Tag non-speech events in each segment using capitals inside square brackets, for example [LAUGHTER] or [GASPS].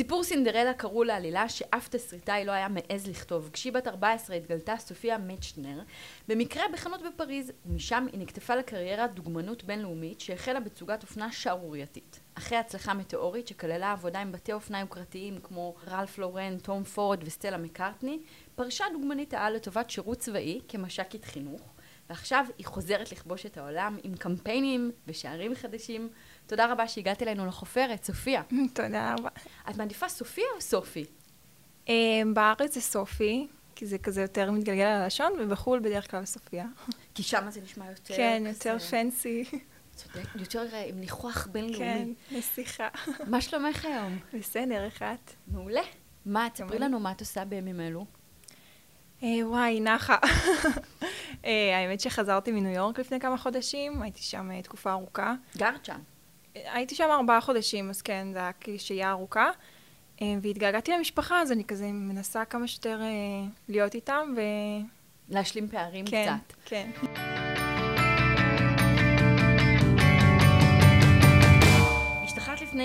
סיפור סינדרלה קראו לעלילה שאף תסריטאי לא היה מעז לכתוב. כשהיא בת 14 התגלתה סופיה מצ'נר במקרה בחנות בפריז, ומשם היא נקטפה לקריירת דוגמנות בינלאומית שהחלה בתצוגת אופנה שערורייתית. אחרי הצלחה מטאורית שכללה עבודה עם בתי אופנה יוקרתיים כמו רלף לורן, תום פורד וסטלה מקארטני, פרשה דוגמנית העל לטובת שירות צבאי כמש"קית חינוך, ועכשיו היא חוזרת לכבוש את העולם עם קמפיינים ושערים חדשים. תודה רבה שהגעת אלינו לחופרת, סופיה. [LAUGHS] תודה רבה. את מעדיפה סופיה או סופי? אה, בארץ זה סופי, כי זה כזה יותר מתגלגל על הלשון, ובחו"ל בדרך כלל סופיה. [LAUGHS] כי שם זה נשמע יותר... כן, יותר פנסי. [LAUGHS] צודק, יותר אה, עם ניחוח כן, בינלאומי. נסיכה. מה שלומך היום? בסדר, איך את? מעולה. מה, תספרי. לנו מה את עושה בימים אלו. אה, וואי, נחה. [LAUGHS] אה, האמת שחזרתי מניו יורק לפני כמה חודשים, הייתי שם אה, תקופה ארוכה. גרת שם. הייתי שם ארבעה חודשים, אז כן, זה היה כאילו שהייה ארוכה. והתגעגעתי למשפחה, אז אני כזה מנסה כמה שיותר להיות איתם, ו... להשלים פערים כן, קצת. כן. השתחררת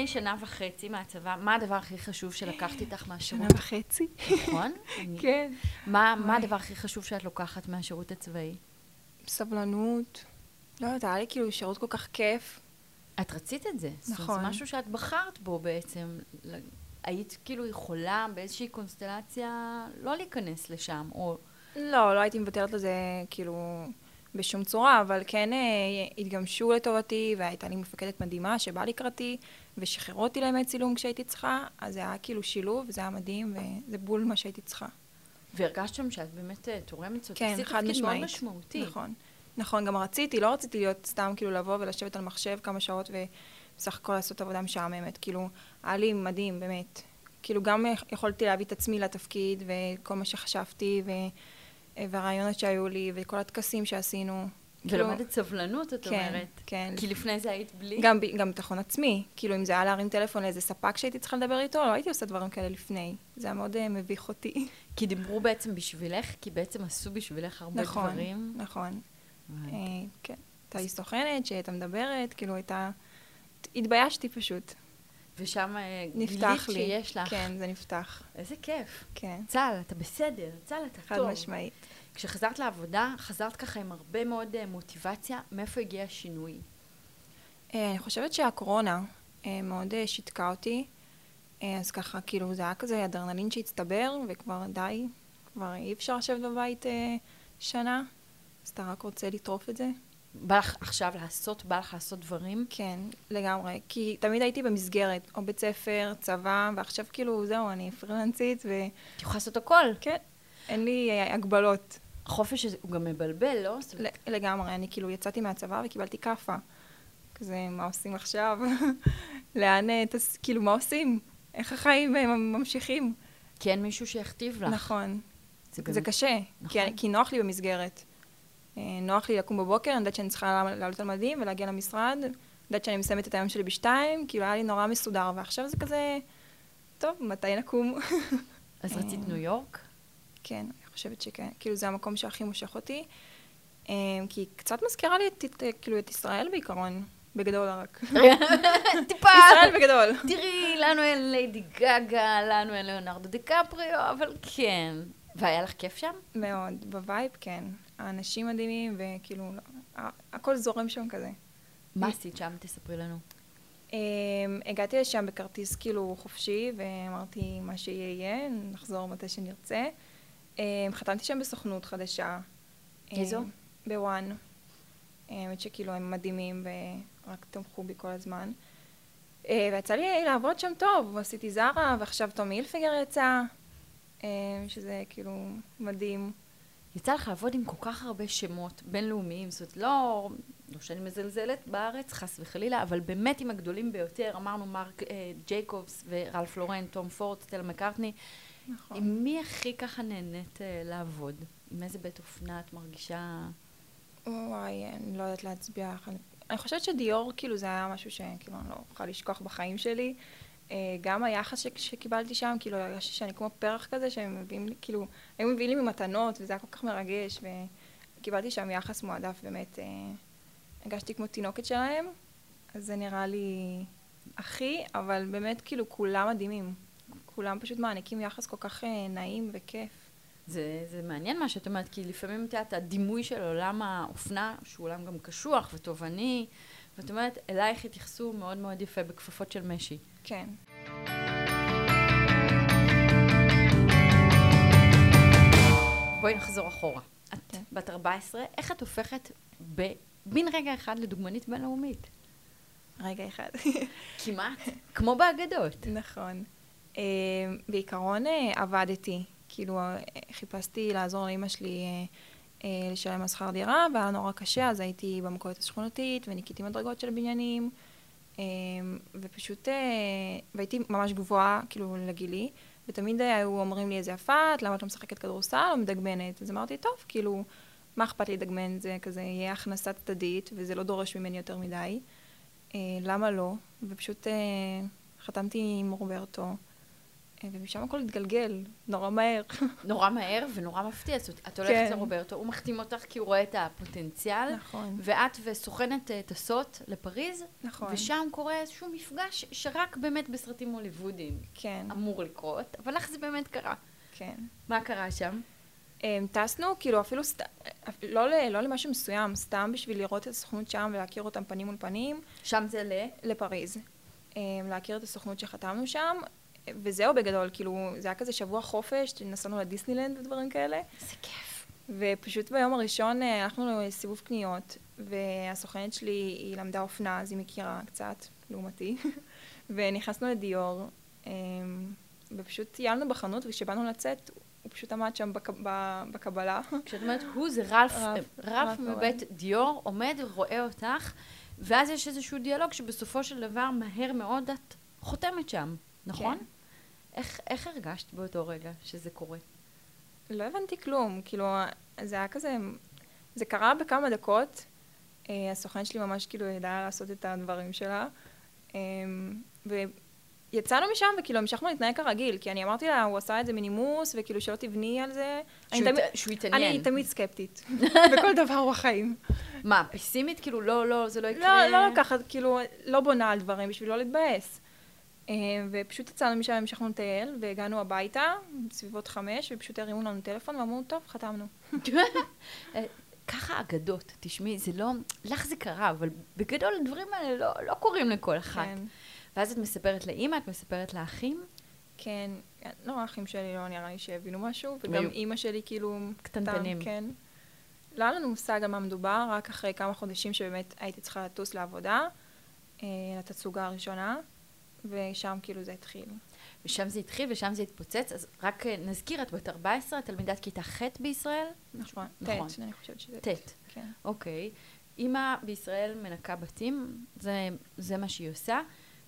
לפני שנה וחצי מהצבא, מה הדבר הכי חשוב שלקחת איתך שנה מהשירות? וחצי. נכון? [LAUGHS] כן. מה מה. הדבר הכי חשוב שאת לוקחת מהשירות הצבאי? סבלנות. לא יודעת, היה לי כאילו שירות כל כך כיף. את רצית את זה. נכון. זה משהו שאת בחרת בו בעצם. היית כאילו יכולה באיזושהי קונסטלציה לא להיכנס לשם, או... לא, לא הייתי מוותרת על זה כאילו בשום צורה, אבל כן אה, התגמשו לטובתי, והייתה לי מפקדת מדהימה שבאה לקראתי, ושחררו אותי לימי צילום כשהייתי צריכה, אז זה היה כאילו שילוב, זה היה מדהים, וזה בול מה שהייתי צריכה. והרגשת שם שאת באמת אה, תורמת, זאת כן, חד תפקיד מאוד משמעית. משמעותי. נכון. נכון, גם רציתי, לא רציתי להיות סתם כאילו לבוא ולשבת על מחשב כמה שעות ובסך הכל לעשות עבודה משעממת. כאילו, היה לי מדהים, באמת. כאילו, גם יכולתי להביא את עצמי לתפקיד וכל מה שחשבתי ו... והרעיונות שהיו לי וכל הטקסים שעשינו. כאילו, ולמדת סבלנות, את כן, אומרת. כן. כי לפני זה היית בלי? גם, גם ביטחון עצמי. כאילו, אם זה היה להרים טלפון לאיזה ספק שהייתי צריכה לדבר איתו, לא הייתי עושה דברים כאלה לפני. זה היה מאוד uh, מביך אותי. כי דיברו בעצם בשבילך, כי בעצם עשו בשבילך הרבה נכון, דברים. נכון. הבנתי. אה, כן. הייתה לי סוכנת שהייתה מדברת, כאילו הייתה... התביישתי פשוט. ושם אה, גילית לי. שיש לך. כן, זה נפתח. איזה כיף. כן. צה"ל, אתה בסדר, צה"ל, אתה חד טוב. משמעית. כשחזרת לעבודה, חזרת ככה עם הרבה מאוד אה, מוטיבציה. מאיפה הגיע השינוי? אה, אני חושבת שהקורונה אה, מאוד שיתקה אותי. אז ככה, כאילו, זה היה כזה אדרנלין שהצטבר, וכבר די, כבר אי אפשר לשבת בבית שנה, אז אתה רק רוצה לטרוף את זה. בא לך עכשיו לעשות, בא לך לעשות דברים? כן, לגמרי. כי תמיד הייתי במסגרת, או בית ספר, צבא, ועכשיו כאילו, זהו, אני פרילנסית, וכן, את יכולה לעשות הכל. אין לי הגבלות. החופש הזה הוא גם מבלבל, לא? לגמרי, אני כאילו יצאתי מהצבא וקיבלתי כאפה. כזה, מה עושים עכשיו? [LAUGHS] לאן, אה, טס, כאילו, מה עושים? איך החיים אה, ממשיכים? כי אין מישהו שיכתיב לך. נכון. זה גם... זה קשה, כי, נכון. כי נוח לי במסגרת. אה, נוח לי לקום בבוקר, אני יודעת שאני צריכה לעל- לעלות על מדים ולהגיע למשרד, אני יודעת שאני מסיימת את היום שלי בשתיים, כאילו היה לי נורא מסודר, ועכשיו זה כזה, טוב, מתי נקום? אז רצית. ניו יורק? כן, אני חושבת שכן. כאילו, זה המקום שהכי מושך אותי. אה, כי היא קצת מזכירה לי את, כאילו, את ישראל בעיקרון. בגדול רק. [LAUGHS] טיפה. ישראל בגדול. [LAUGHS] תראי, לנו אין ליידי גגה, לנו אין ליאונרדו דיקפריו, אבל כן. והיה לך כיף שם? מאוד. ב vibe, כן. האנשים מדהימים, וכאילו, הכל זורם שם כזה. מה עשית שם? תספרי לנו. אה, הגעתי לשם בכרטיס כאילו חופשי, ואמרתי, מה שיהיה יהיה, נחזור מתי שנרצה. אה, חתמתי שם בסוכנות חדשה. איזו? אה, בוואן. אה, האמת שכאילו הם מדהימים ורק תמכו בי כל הזמן. אה, ויצא לי לעבוד שם טוב, עשיתי זרה, ועכשיו טומי הילפיגר יצא, שזה כאילו מדהים. יצא לך לעבוד עם כל כך הרבה שמות בינלאומיים, זאת אומרת, לא, לא שאני מזלזלת בארץ, חס וחלילה, אבל באמת עם הגדולים ביותר, אמרנו מרק אה, ג'ייקובס ורלף לורן, תום פורד, סטלה מקארטני, נכון. עם מי הכי ככה נהנית אה, לעבוד? עם איזה בית אופנה את מרגישה... וואי, אני לא יודעת להצביע. אני, חושבת שדיור, כאילו, זה היה משהו שכאילו, אני לא יכולה לשכוח בחיים שלי. אה, גם היחס ש, שקיבלתי שם, כאילו, הרגשתי שאני כמו פרח כזה, שהם מביאים לי, כאילו, היו מביאים לי מתנות, וזה היה כל כך מרגש, וקיבלתי שם יחס מועדף, באמת, אה, הרגשתי כמו תינוקת שלהם, אז זה נראה לי הכי, אבל באמת, כאילו, כולם מדהימים. כולם פשוט מעניקים יחס כל כך אה, נעים וכיף. זה, זה מעניין מה שאת אומרת, כי לפעמים, את יודעת, הדימוי של עולם האופנה, שהוא עולם גם קשוח ותובעני, ואת אומרת, אלייך התייחסו מאוד מאוד יפה בכפפות של משי. כן. בואי נחזור אחורה. את כן. בת 14, איך את הופכת בבין רגע אחד לדוגמנית בינלאומית? רגע אחד. כמעט [LAUGHS] כמו באגדות. נכון. אה, בעיקרון אה, עבדתי, כאילו חיפשתי לעזור לאמא שלי אה, לשלם על שכר דירה, והיה נורא קשה, אז הייתי במכולת השכונתית, וניקיתי מדרגות של בניינים, ופשוט, והייתי ממש גבוהה, כאילו, לגילי, ותמיד היו אומרים לי איזה יפה את, למה את לא משחקת כדורסל או מדגמנת? אז אמרתי, טוב, כאילו, מה אכפת לי לדגמן? זה כזה יהיה הכנסה צדדית, וזה לא דורש ממני יותר מדי. למה לא? ופשוט חתמתי עם רוברטו, ומשם הכל התגלגל, נורא מהר. [LAUGHS] נורא מהר ונורא מפתיע. זאת אומרת, את הולכת כן. לרוברטו, הוא מחתים אותך כי הוא רואה את הפוטנציאל, נכון, ואת וסוכנת אה, טסות לפריז, נכון. ושם קורה איזשהו מפגש שרק באמת בסרטים הוליוודיים כן, אמור לקרות, אבל לך זה באמת קרה. כן. מה קרה שם? אמ, טסנו, כאילו אפילו סתם, לא, ל- לא למשהו מסוים, סתם בשביל לראות את הסוכנות שם ולהכיר אותם פנים מול פנים, שם זה ל... לפריז. אמ, להכיר את הסוכנות שחתמנו שם, וזהו בגדול, כאילו, זה היה כזה שבוע חופש, נסענו לדיסנילנד ודברים כאלה, זה כיף. ופשוט ביום הראשון אה, הלכנו לסיבוב קניות, והסוכנת שלי, היא למדה אופנה, אז היא מכירה קצת, לעומתי, [LAUGHS] ונכנסנו לדיור, אמ, ופשוט טיילנו בחנות, וכשבאנו לצאת, הוא פשוט עמד שם בק... ב- בקבלה. כשאת אומרת הוא, זה רלף, רלף, רלף רלף מבית דיור, עומד, רואה אותך, ואז יש איזשהו דיאלוג שבסופו של דבר, מהר מאוד את חותמת שם, נכון? כן. איך, איך הרגשת באותו רגע שזה קורה? לא הבנתי כלום, כאילו, זה היה כזה, זה קרה בכמה דקות, אה, הסוכנת שלי ממש כאילו ידעה לעשות את הדברים שלה, אה, ויצאנו משם וכאילו המשכנו להתנהג כרגיל, כי אני אמרתי לה, הוא עשה את זה מנימוס, וכאילו שלא תבני על זה. שהוא תמיד- שהוא יתעניין. אני תמיד סקפטית, [LAUGHS] בכל דבר בחיים. מה, פסימית? כאילו, לא, לא, זה לא יקרה? לא, לא לקחת, כאילו, לא בונה על דברים בשביל לא להתבאס. אה, ופשוט יצאנו משם, המשכנו לטייל, והגענו הביתה, בסביבות חמש, ופשוט הרימו לנו טלפון ואמרו, טוב, חתמנו. אה, ככה אגדות, תשמעי, זה לא, לך זה קרה, אבל בגדול הדברים האלה לא, לא קורים לכל אחת. כן. ואז את מספרת לאימא, את מספרת לאחים, כן, לא, האחים שלי לא נראה לי שהבינו משהו, וגם אימא שלי כאילו... קטנטנים. כן. לא היה לנו מושג על מה מדובר, רק אחרי כמה חודשים שבאמת הייתי צריכה לטוס לעבודה, אה, לתצוגה הראשונה, ושם כאילו זה התחיל. ושם זה התחיל ושם זה התפוצץ, אז רק אה, נזכיר, את בת 14, את תלמידת כיתה ח' בישראל? נכון. נכון. ט', אני חושבת שזה... ט'. כן. אוקיי. אימא בישראל מנקה בתים, זה, זה מה שהיא עושה,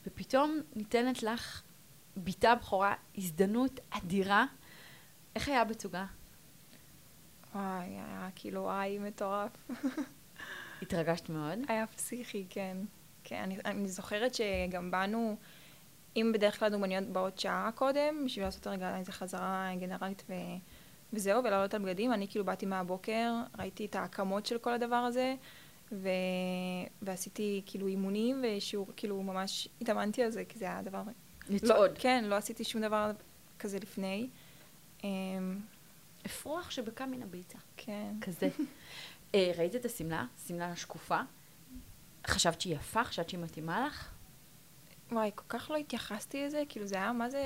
ופתאום ניתנת לך, בתה בכורה, הזדמנות אדירה. איך היה בתוגה? וואי, היה כאילו וואי מטורף. התרגשת מאוד? היה פסיכי, כן. כן, אני, אני זוכרת שגם באנו, אם בדרך כלל דוגמניות באות שעה קודם, בשביל לעשות רגע איזה חזרה גנרלית ו, וזהו, ולעלות על בגדים, אני כאילו באתי מהבוקר, ראיתי את ההקמות של כל הדבר הזה, ו, ועשיתי כאילו אימונים ושיעור, כאילו ממש התאמנתי על זה, כי זה היה דבר... לצעוד. לא, כן, לא עשיתי שום דבר כזה לפני. אמ, אפרוח שבקע מן הביצה. כן. כזה. [LAUGHS] אה, ראית את השמלה? שמלה שקופה? חשבת שהיא יפה? חשבת שהיא מתאימה לך? וואי, כל כך לא התייחסתי לזה, כאילו זה היה מה זה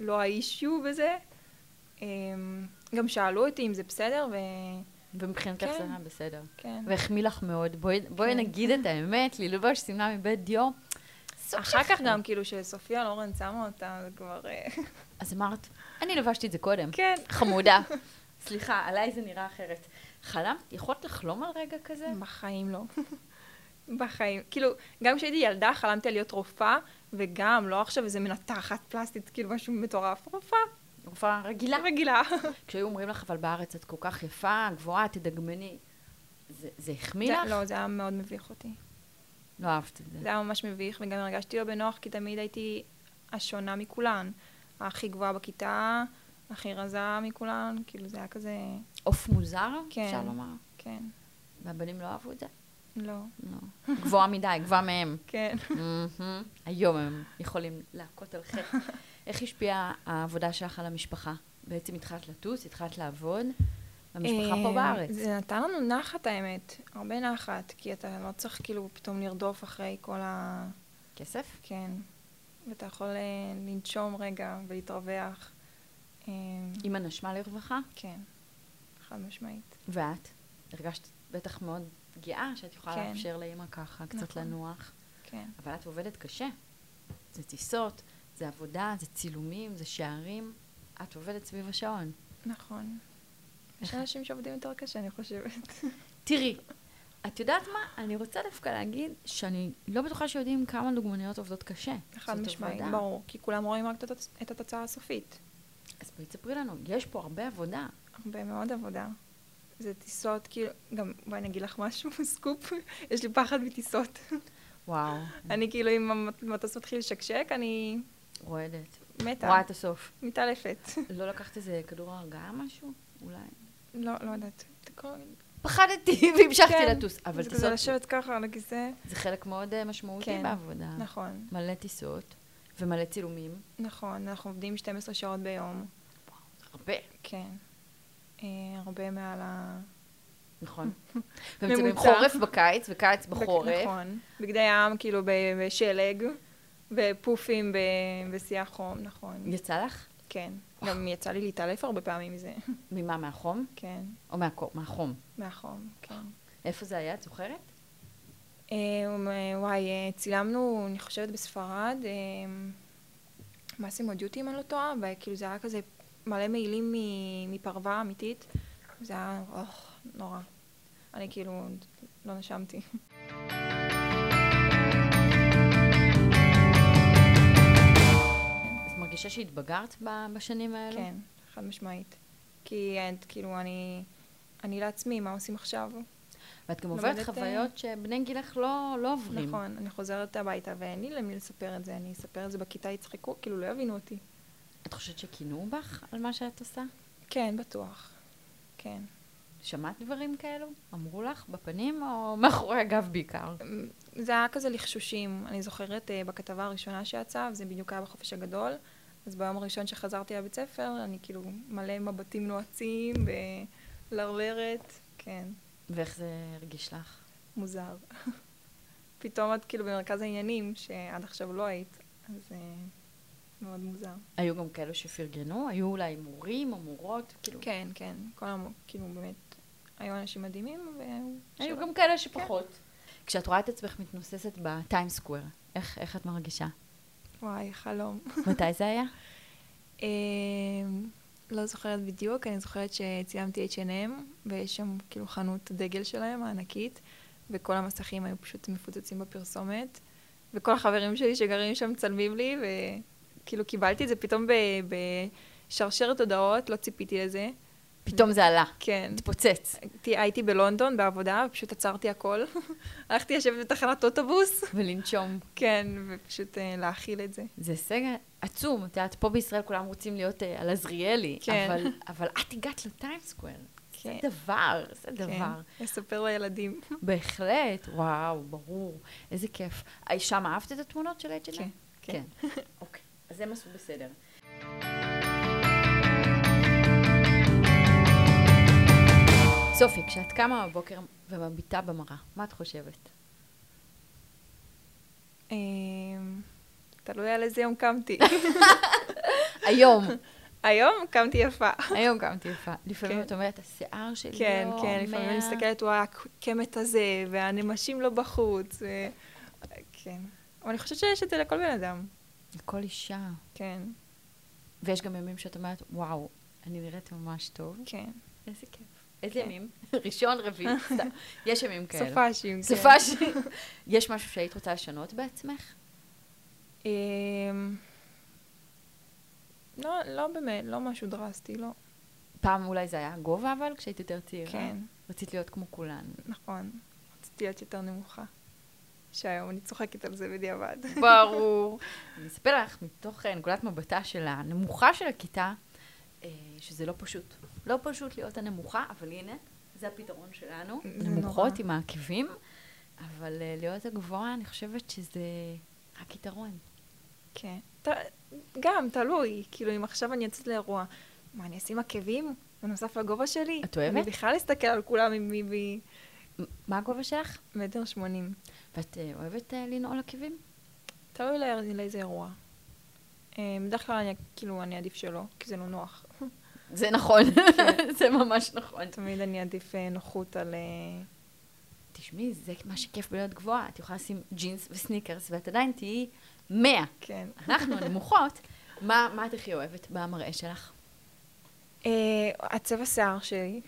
לא האישיו בזה. אמ, גם שאלו אותי אם זה בסדר, ומבחינתך כן. זה היה בסדר. וכן. והחמיא לך מאוד. בואי, בואי כן. נגיד את האמת, ללבוש שמלה מבית. סוג אחר כך גם כאילו שסופיה לורן שמה אותה, זה כבר... אה, אז אמרת, אני לבשתי את זה קודם. כן. חמודה. [LAUGHS] סליחה, עליי זה נראה אחרת. חלמת? יכולת לחלום על רגע כזה? בחיים לא. בחיים. כאילו, גם כשהייתי ילדה חלמתי על להיות רופאה, וגם לא עכשיו איזה מנתחת פלסטית, כאילו משהו מטורף. רופאה, רופאה רגילה. רגילה. [LAUGHS] כשהיו אומרים לך, אבל בארץ את כל כך יפה, גבוהה, תדגמני. זה, זה החמיא לך? לא, זה היה מאוד מביך אותי. לא אהבת את זה. זה היה ממש מביך, וגם הרגשתי לא בנוח, כי תמיד הייתי השונה מכולן. הכי גבוהה בכיתה, הכי רזה מכולן, כאילו זה היה כזה, עוף מוזר, כן. אפשר לומר? כן, והבנים לא אהבו את זה? לא, לא. גבוהה מדי, גבוהה מהם. כן. היום הם יכולים להכות על חטא. איך השפיעה העבודה שלך על המשפחה? בעצם התחלת לטוס, התחלת לעבוד, והמשפחה פה אה, בארץ. זה נתן לנו נחת, האמת, הרבה נחת, כי אתה לא צריך כאילו פתאום לרדוף אחרי כל ה... כסף? כן. ואתה יכול אה, לנשום רגע ולהתרווח. אה, אימא נשמה לרווחה? כן, חד משמעית. ואת? הרגשת בטח מאוד גאה שאת יכולה כן. לאפשר לאימא ככה קצת נכון. לנוח. כן. אבל את עובדת קשה. זה טיסות, זה עבודה, זה צילומים, זה שערים. את עובדת סביב השעון. נכון. יש אנשים שעובדים יותר קשה, אני חושבת. [LAUGHS] תראי, את יודעת מה? אני רוצה דווקא להגיד שאני לא בטוחה שיודעים כמה דוגמניות עובדות קשה. חד זאת משמעית. ברור. כי כולם רואים רק את התוצאה הסופית. אז בואי תספרי לנו, יש פה הרבה עבודה. הרבה מאוד עבודה. זה טיסות, כאילו, גם, בואי אני אגיד לך משהו, [LAUGHS] סקופ, יש לי פחד מטיסות. וואו, אני כאילו, אם המטוס מתחיל לשקשק, אני רועדת. מתה, רואה את הסוף. מתעלפת. [LAUGHS] לא לקחת איזה כדור הרגעה משהו? אולי. לא, לא יודעת. פחדתי [LAUGHS] והמשכתי כן, לטוס. אבל זה כזה טיסות לשבת ככה על הכיסא. זה חלק מאוד אה, משמעותי כן, בעבודה. נכון, מלא טיסות ומלא צילומים. נכון, אנחנו עובדים 12 שעות ביום. הרבה. כן. אה, הרבה מעל ה... נכון. [LAUGHS] ממוצע. חורף בקיץ וקיץ בחורף. נכון. בגדי ים, כאילו, בשלג, ופופים בשיא החום, נכון. יצא לך? כן. גם יצא לי להתעלף הרבה פעמים מזה. [LAUGHS] ממה, מהחום? כן, או מהחום? מהחום, כן. איפה זה היה, את זוכרת? אה, אה, וואי, צילמנו, אני חושבת, בספרד, מעשים דיוטי, אם אני לא טועה, וכאילו זה היה כזה מלא מעילים מפרווה אמיתית. זה היה, אוח, נורא. אני כאילו לא נשמתי. את מרגישה שהתבגרת בשנים האלו? כן, חד משמעית. כי כאילו, אני, אני לעצמי, מה עושים עכשיו? ואת גם עוברת אה, חוויות שבני גילך לא, לא עוברים. נכון, אני חוזרת הביתה ואין לי למי לספר את זה, אני אספר את זה בכיתה, יצחקו, כאילו לא יבינו אותי. את חושבת שכינו בך על מה שאת עושה? כן, בטוח. כן. שמעת דברים כאלו? אמרו לך בפנים או מאחורי הגב בעיקר? זה היה כזה לחשושים. אני זוכרת uh, בכתבה הראשונה שיצאה, וזה בדיוק היה בחופש הגדול, אז ביום הראשון שחזרתי לבית ספר, אני כאילו מלא מבטים נועצים ולרלרת, כן, ואיך זה הרגיש לך? מוזר. [LAUGHS] פתאום את כאילו במרכז העניינים, שעד עכשיו לא היית, אז uh, מאוד מוזר. היו גם כאלו שפרגנו? היו אולי מורים או מורות? כאילו, כן, כן, כל המ... כאילו באמת, היו אנשים מדהימים, והיו... היו. גם כאלה שפחות. כשאת רואה את עצמך מתנוססת בטיים סקוואר, איך, איך את מרגישה? וואי, חלום. [LAUGHS] מתי זה היה? אמ, לא זוכרת בדיוק, אני זוכרת שצילמתי H&M, ויש שם כאילו חנות דגל שלהם, הענקית, וכל המסכים היו פשוט מפוצצים בפרסומת, וכל החברים שלי שגרים שם מצלמים לי, וכאילו קיבלתי את זה פתאום בשרשרת הודעות, לא ציפיתי לזה. פתאום זה עלה, כן. התפוצץ. הייתי- בלונדון בעבודה, ופשוט עצרתי הכל. [LAUGHS] הלכתי לשבת בתחנת אוטובוס, ולנשום. כן, ופשוט אה, להכיל את זה. זה הישג עצום. את יודעת, פה בישראל כולם רוצים להיות אה, על עזריאלי, כן. אבל, אבל את הגעת לטיים סקוואר. כן. זה דבר, זה דבר. כן, לספר לילדים. [LAUGHS] בהחלט, וואו, ברור. איזה כיף. אה, שם אהבת את התמונות של H&M? כן, כן. [LAUGHS] אוקיי, אז הם עשו בסדר. סופי, כשאת קמה בבוקר ומביטה במראה, מה את חושבת? אמ, תלוי על איזה יום קמתי. [LAUGHS] היום, היום קמתי יפה. היום קמתי יפה. לפעמים כן. את אומרת, השיער שלי כן, לא כן, לפעמים אני מה-" מסתכלת, וואי, הקמט הזה, והנמשים לא בחוץ, ו... כן. אבל אני חושבת שיש את זה לכל בן אדם. לכל אישה. כן, ויש גם ימים שאת אומרת, וואו, אני נראית ממש טוב. כן. איזה כיף. איזה כן. ימים? [LAUGHS] ראשון, רביעי, [LAUGHS] סתם. יש ימים כאלה. סופאשים, כן. סופש. [LAUGHS] יש משהו שהיית רוצה לשנות בעצמך? אמ, לא, לא באמת, לא משהו דרסטי, לא. פעם אולי זה היה גובה, אבל כשהיית יותר צעירה. כן, רצית להיות כמו כולן. נכון. רציתי להיות יותר נמוכה. שהיום אני צוחקת על זה בדיעבד. [LAUGHS] ברור. אני אספר לך מתוך אה, נקודת מבטה של הנמוכה של הכיתה, אה, שזה לא פשוט. לא פשוט להיות הנמוכה, אבל הנה, זה הפתרון שלנו. נמוכות. עם העקבים, אבל אה, להיות הגבוהה, אני חושבת שזה רק יתרון. כן. ת- גם, תלוי. כאילו, אם עכשיו אני יוצאת לאירוע, מה, אני אשים עקבים בנוסף לגובה שלי? את אוהבת? אני בכלל אסתכל על כולם עם מי מה הגובה שלך? מטר שמונים. ואת אה, אוהבת אה, לנעול עקבים? תלוי לא- לאיזה אירוע. אה, בדרך כלל אני, כאילו, אני עדיף שלא, כי זה לא נוח. [LAUGHS] זה נכון, [LAUGHS] זה ממש נכון. תמיד אני אעדיף אה, נוחות על... תשמעי, זה מה שכיף בלהיות גבוהה. את יכולה לשים ג'ינס וסניקרס, ואת עדיין תהיי 100. כן. [LAUGHS] אנחנו הנמוכות. מה, מה את הכי אוהבת במראה שלך? הצבע שיער שלי,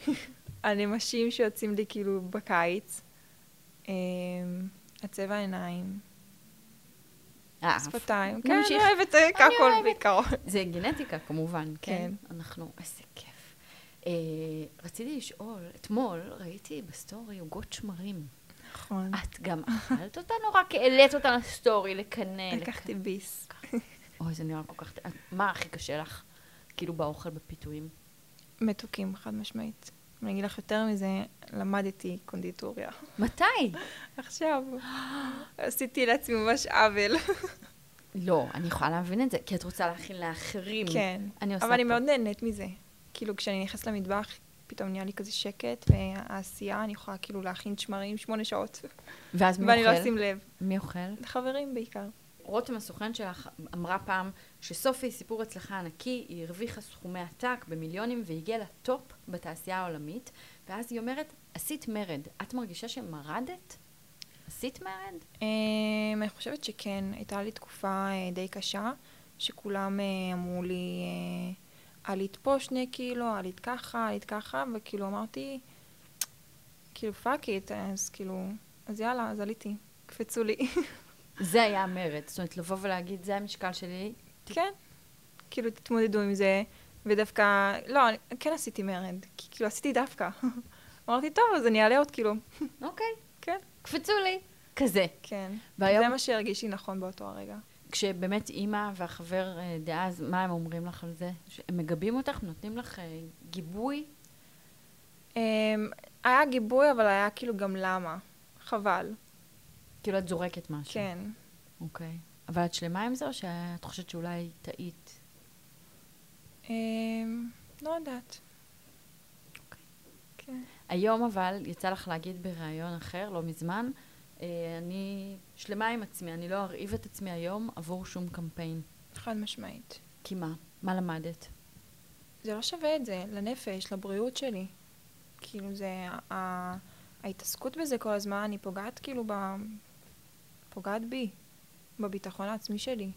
הנמשים שיוצאים לי כאילו בקיץ, אה, הצבע העיניים, אה, שפתיים, כן. אני אוהבת אה, כחול אוהבת. בעיקרון. זה גנטיקה כמובן, כן? כן. אנחנו, איזה כיף. אה, רציתי לשאול, אתמול ראיתי בסטורי עוגות שמרים. נכון. את גם אכלת אותן או רק העלית אותן לסטורי לקנא? לקחתי ביס. אוי, זה נראה כל כך... מה הכי קשה לך? כאילו באוכל, בפיתויים? מתוקים, חד משמעית. אני אגיד לך יותר מזה, למדתי קונדיטוריה. מתי? [LAUGHS] עכשיו, [GASPS] עשיתי לעצמי ממש עוול. [LAUGHS] לא, אני יכולה להבין את זה, כי את רוצה להכין לאחרים. כן, אני אבל אני פה. מאוד נהנית מזה. כאילו, כשאני נכנסת למטבח, פתאום נהיה לי כזה שקט, והעשייה, אני יכולה כאילו להכין שמרים שמונה שעות, ואז מי ואני לא אוכל? אשים לב. מי אוכל? חברים בעיקר. רותם הסוכן שלך אמרה פעם שסופי, סיפור הצלחה ענקי, היא הרוויחה סכומי עתק במיליונים והגיעה לטופ בתעשייה העולמית, ואז היא אומרת, עשית מרד. את מרגישה שמרדת? עשית מרד? אמ, אני חושבת שכן, הייתה לי תקופה אה, די קשה, שכולם אה, אמרו לי, עלית פה שני קילו, עלית ככה, עלית ככה, וכאילו אמרתי, כאילו fuck it, אז כאילו, אז יאללה, אז עליתי, קפצו לי. [LAUGHS] זה היה המרד. זאת אומרת, לבוא ולהגיד, זה המשקל שלי. כן, כאילו תתמודדו עם זה, ודווקא, לא, כן עשיתי מרד, כי כאילו עשיתי דווקא. [LAUGHS] אמרתי, טוב, אז אני אעלה עוד קילו. [LAUGHS] אוקיי, כן, קפצו לי. כזה. כן. והיום- זה מה שהרגיש לי נכון באותו הרגע. כשבאמת אימא והחבר אה, דאז, מה הם אומרים לך על זה? הם מגבים אותך? נותנים לך אה, גיבוי? אמ, היה גיבוי, אבל היה כאילו גם למה. חבל. כאילו את זורקת משהו. כן. אוקיי. אבל את שלמה עם זה, או שאת חושבת שאולי טעית? אמ, לא יודעת. אוקיי. כן. היום אבל, יצא לך להגיד בריאיון אחר, לא מזמן, אה, אני שלמה עם עצמי, אני לא ארעיב את עצמי היום עבור שום קמפיין. חד משמעית. כי מה? מה למדת? זה לא שווה את זה, לנפש, לבריאות שלי. כאילו זה, ההתעסקות בזה כל הזמן, אני פוגעת כאילו ב... פוגעת בי, בביטחון העצמי שלי.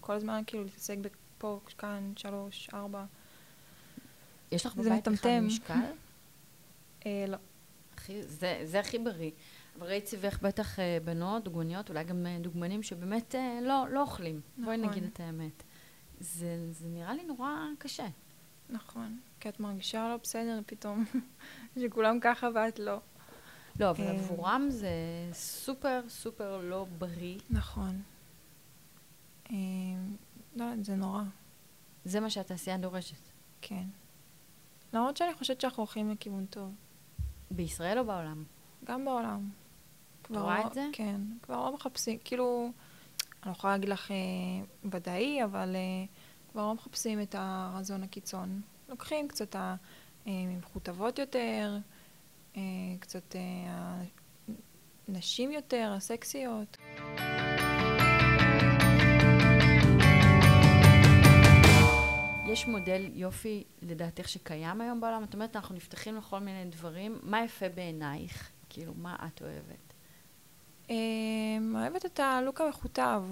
כל הזמן כאילו להתעסק פה, כאן, שלוש, ארבע. יש לך בבית בכלל. משקל? [LAUGHS] אה, לא. הכי, זה, זה הכי בריא. אבל ראית סביבך בטח אה, בנות, דוגמניות, אולי גם אה, דוגמנים שבאמת אה, לא, לא אוכלים. בואי נכון. נגיד את האמת. זה, זה נראה לי נורא קשה. נכון. כי את מרגישה לא בסדר פתאום, [LAUGHS] שכולם ככה ואת לא. לא, אבל אה. עבורם זה סופר סופר לא בריא. נכון. אה, לא, זה נורא. זה מה שהתעשייה דורשת. כן. למרות שאני חושבת שאנחנו הולכים לכיוון טוב. בישראל או בעולם? גם בעולם. כבר רואה לא- את זה? כן. כבר לא מחפשים, כאילו, אני לא יכולה להגיד לך אה, ודאי, אבל אה, כבר לא מחפשים את הרזון הקיצון. לוקחים קצת ה- אה, מכותבות יותר, אה, קצת אה, נשים יותר, הסקסיות. יש מודל יופי, לדעתך, שקיים היום בעולם? את אומרת, אנחנו נפתחים לכל מיני דברים. מה יפה בעינייך? כאילו, מה את אוהבת? אה, אוהבת את הלוק המכותב.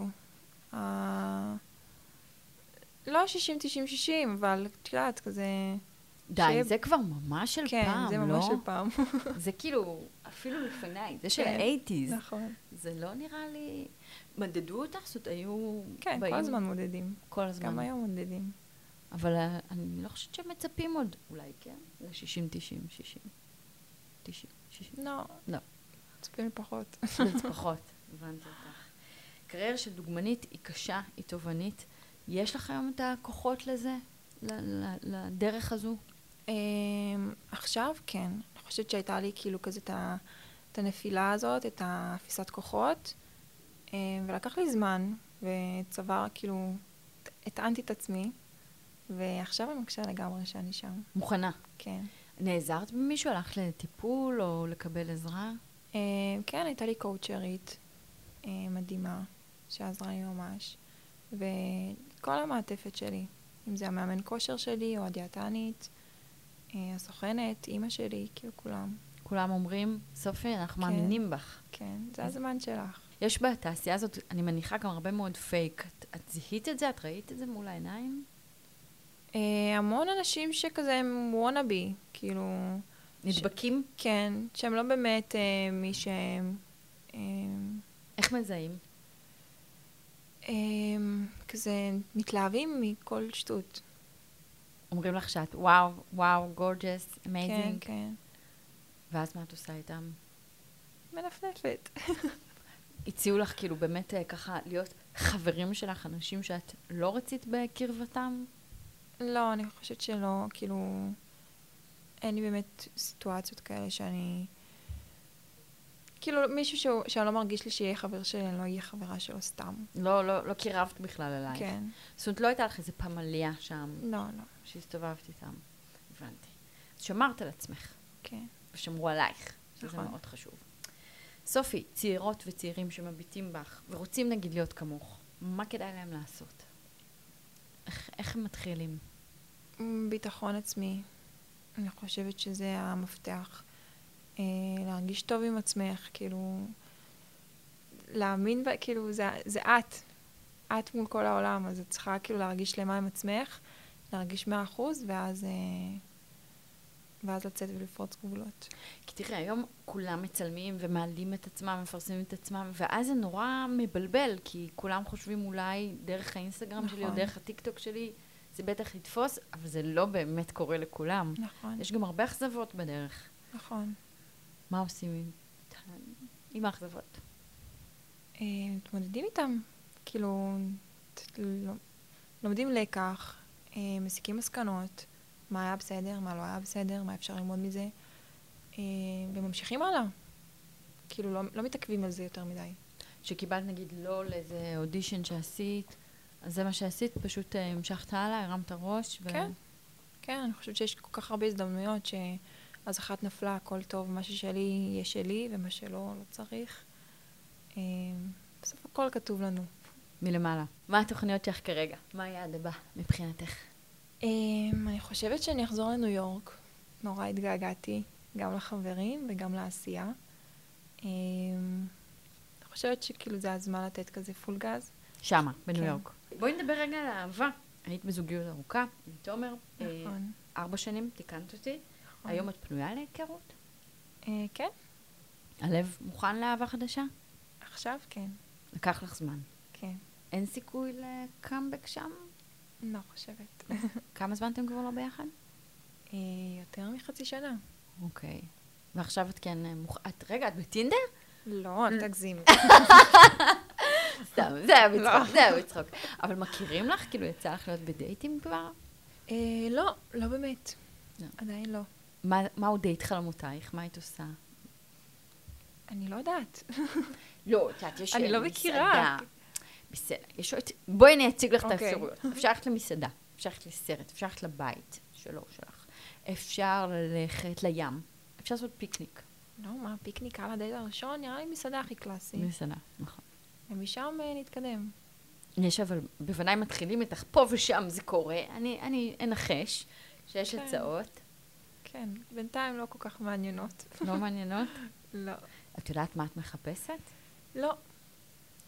לא 60, 90, 60, אבל את יודעת, כזה... די, שיהיה- זה כבר ממש של כן, פעם, זה לא? ממש של פעם. [LAUGHS] זה כאילו, אפילו לפניי, זה של כן, האייטיז. נכון. זה לא נראה לי... מדדו אותך? זאת היו... כן, באים... כל הזמן מודדים. כל הזמן. גם היום מודדים. אבל אה, אני לא חושבת שמצפים עוד, אולי כן? ל-60, 90, 60. 90, 60. לא, לא, צופים פחות. זה [LAUGHS] פחות, הבנתי אותך. קריירה של דוגמנית היא קשה, היא תובענית. יש לך היום את הכוחות לזה? לדרך הזו? אמ, עכשיו כן. אני חושבת שהייתה לי כאילו כזה את הנפילה הזאת, את האפיסת כוחות, אמ, ולקח לי זמן, וצבר, כאילו, הטענתי את עצמי, ועכשיו אני מרגישה לגמרי שאני שם. מוכנה. כן. נעזרת במישהו? הלכת לטיפול או לקבל עזרה? אמ, כן, הייתה לי קואוצ'רית מדהימה, שעזרה לי ממש, וכל המעטפת שלי, אם זה המאמן כושר שלי, או הדיאטנית, הסוכנת, אימא שלי, כאילו כולם. כולם אומרים, סופי, אנחנו כן. מאמינים בך. כן, זה הזמן שלך. יש בתעשייה הזאת, אני מניחה, גם הרבה מאוד פייק. את, את זיהית את זה? את ראית את זה מול העיניים? אה, המון אנשים שכזה הם wannabe, כאילו, נדבקים? כן, שהם לא באמת אה, מי שהם. אה, איך מזהים? אה, כזה מתלהבים מכל שטות. אומרים לך שאת וואו, וואו, gorgeous, כן, amazing, כן. ואז מה את עושה איתם? מנפנפת. הציעו לך כאילו באמת אה, ככה להיות חברים שלך, אנשים שאת לא רצית בקרבתם? לא, אני חושבת שלא, כאילו, אין לי באמת סיטואציות כאלה שאני... כאילו, מישהו שהוא, שאני לא מרגיש לי שיהיה חבר שלי, אני לא אהיה חברה שלו סתם. לא, לא, לא קירבת בכלל אלייך. כן. זאת אומרת, לא הייתה לך איזה פמליה שם לא, לא. שהסתובבת איתם. הבנתי. אז שמרת על עצמך, כן. ושמרו עלייך, שזה נכון. מאוד חשוב. סופי, צעירות וצעירים שמביטים בך ורוצים נגיד להיות כמוך, מה כדאי להם לעשות? איך, איך הם מתחילים? ביטחון עצמי. אני חושבת שזה המפתח. אה, להרגיש טוב עם עצמך, כאילו... להאמין, ב, כאילו, זה, זה את. את מול כל העולם, אז את צריכה כאילו להרגיש שלמה עם עצמך, להרגיש מאה אחוז, ואז, אה, ואז לצאת ולפרוץ גבולות. כי תראה, היום כולם מצלמים ומעלים את עצמם, מפרסמים את עצמם, ואז זה נורא מבלבל, כי כולם חושבים אולי דרך האינסטגרם שלי או נכון. דרך הטיקטוק שלי, זה בטח יתפוס, אבל זה לא באמת קורה לכולם. נכון, יש גם הרבה אכזבות בדרך. נכון. מה עושים עם, עם האכזבות? אה, מתמודדים איתם. כאילו, לא- לומדים לקח, אה, מסיקים מסקנות, מה היה בסדר, מה לא היה בסדר, מה אפשר ללמוד מזה, אה, וממשיכים הלאה. כאילו, לא, לא מתעכבים על זה יותר מדי. שקיבלת נגיד לא לאיזה אודישן שעשית, אז זה מה שעשית, פשוט המשכת הלאה, הרמת ראש, ו... כן. כן, אני חושבת שיש כל כך הרבה הזדמנויות שאז אחת נפלה, הכל טוב, מה ששלי יהיה שלי, ומה שלא, לא צריך. אה, בסוף הכל כתוב לנו. מלמעלה. מה התוכניות שלך כרגע? מה היעד הבא מבחינתך? Um, אני חושבת שאני אחזור לניו יורק. נורא התגעגעתי, גם לחברים וגם לעשייה. Um, אני חושבת שכאילו זה הזמן לתת כזה פול גז. שמה, בניו כן. יורק. בואי נדבר רגע על אהבה. היית בזוגיות ארוכה עם תומר. אה, נכון. ארבע שנים, תיקנת אותי. נכון. היום את פנויה להיכרות? Uh, כן, הלב מוכן לאהבה חדשה? עכשיו כן, לקח לך זמן. כן. אין סיכוי לקאמבק שם? לא חושבת. [LAUGHS] כמה זמן אתם כבר לא ביחד? uh, יותר מחצי שנה. אוקיי. ועכשיו את כן אה, מוכ... את, רגע, את בטינדר? לא, אל תגזים. [LAUGHS] סתם, זה היה לא. בצחוק, זה היה בצחוק. אבל מכירים לך? כאילו, יצא לך להיות בדייטים כבר? אה, לא, לא באמת. לא. עדיין לא. מה, מהו דייט חלומותייך? מה היית עושה? אני לא יודעת. לא, את יודעת, יש אני לא מסעדה. מכירה. בסדר, יש עוד... בואי אני אציג לך את אוקיי. האפשרויות. אפשר ללכת למסעדה, אפשר ללכת לסרט, אפשר ללכת לבית שלו, שלך. אפשר ללכת לים, אפשר לעשות פיקניק. לא, מה, פיקניק על הדייט הראשון? נראה לי מסעדה הכי קלאסי. מסעדה, נכון. ומשם אה, נתקדם. יש אבל, בוודאי מתחילים איתך, פה ושם זה קורה. אני, אני אנחש שיש כן. הצעות, כן, בינתיים לא כל כך מעניינות. לא מעניינות. [LAUGHS] לא. את יודעת מה את מחפשת? לא.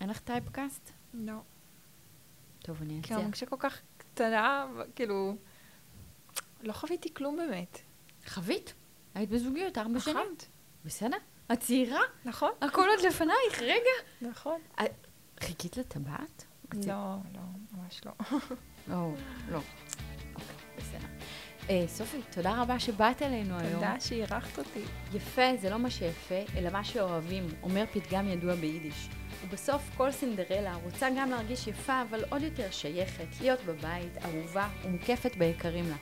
אין לך טייפקאסט? לא. טוב, אני אציע. אני מרגישה כל כך קטנה, כאילו, לא חוויתי כלום באמת. חווית? היית בזוגיות ארבע שנים? אחת. בסדר? את צעירה? נכון? הכל עוד לפנייך, רגע. נכון. חיכית לטבעת? לא, לא, ממש לא. לא, לא. אה, סופי, תודה רבה שבאת אלינו היום. תודה שאירחת אותי. יפה זה לא מה שיפה, אלא מה שאוהבים, אומר פתגם ידוע ביידיש. ובסוף כל סינדרלה רוצה גם להרגיש יפה, אבל עוד יותר שייכת, להיות בבית, אהובה ומוקפת ביקרים לה.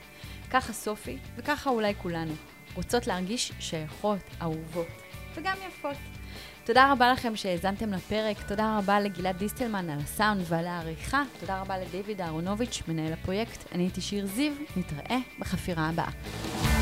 ככה סופי, וככה אולי כולנו. רוצות להרגיש שייכות, אהובות, וגם יפות. תודה רבה לכם שהאזנתם לפרק, תודה רבה לגלעד דיסטלמן על הסאונד ועל העריכה, תודה רבה לדיוויד אהרונוביץ', מנהל הפרויקט. אני הייתי שיר זיו, נתראה בחפירה הבאה.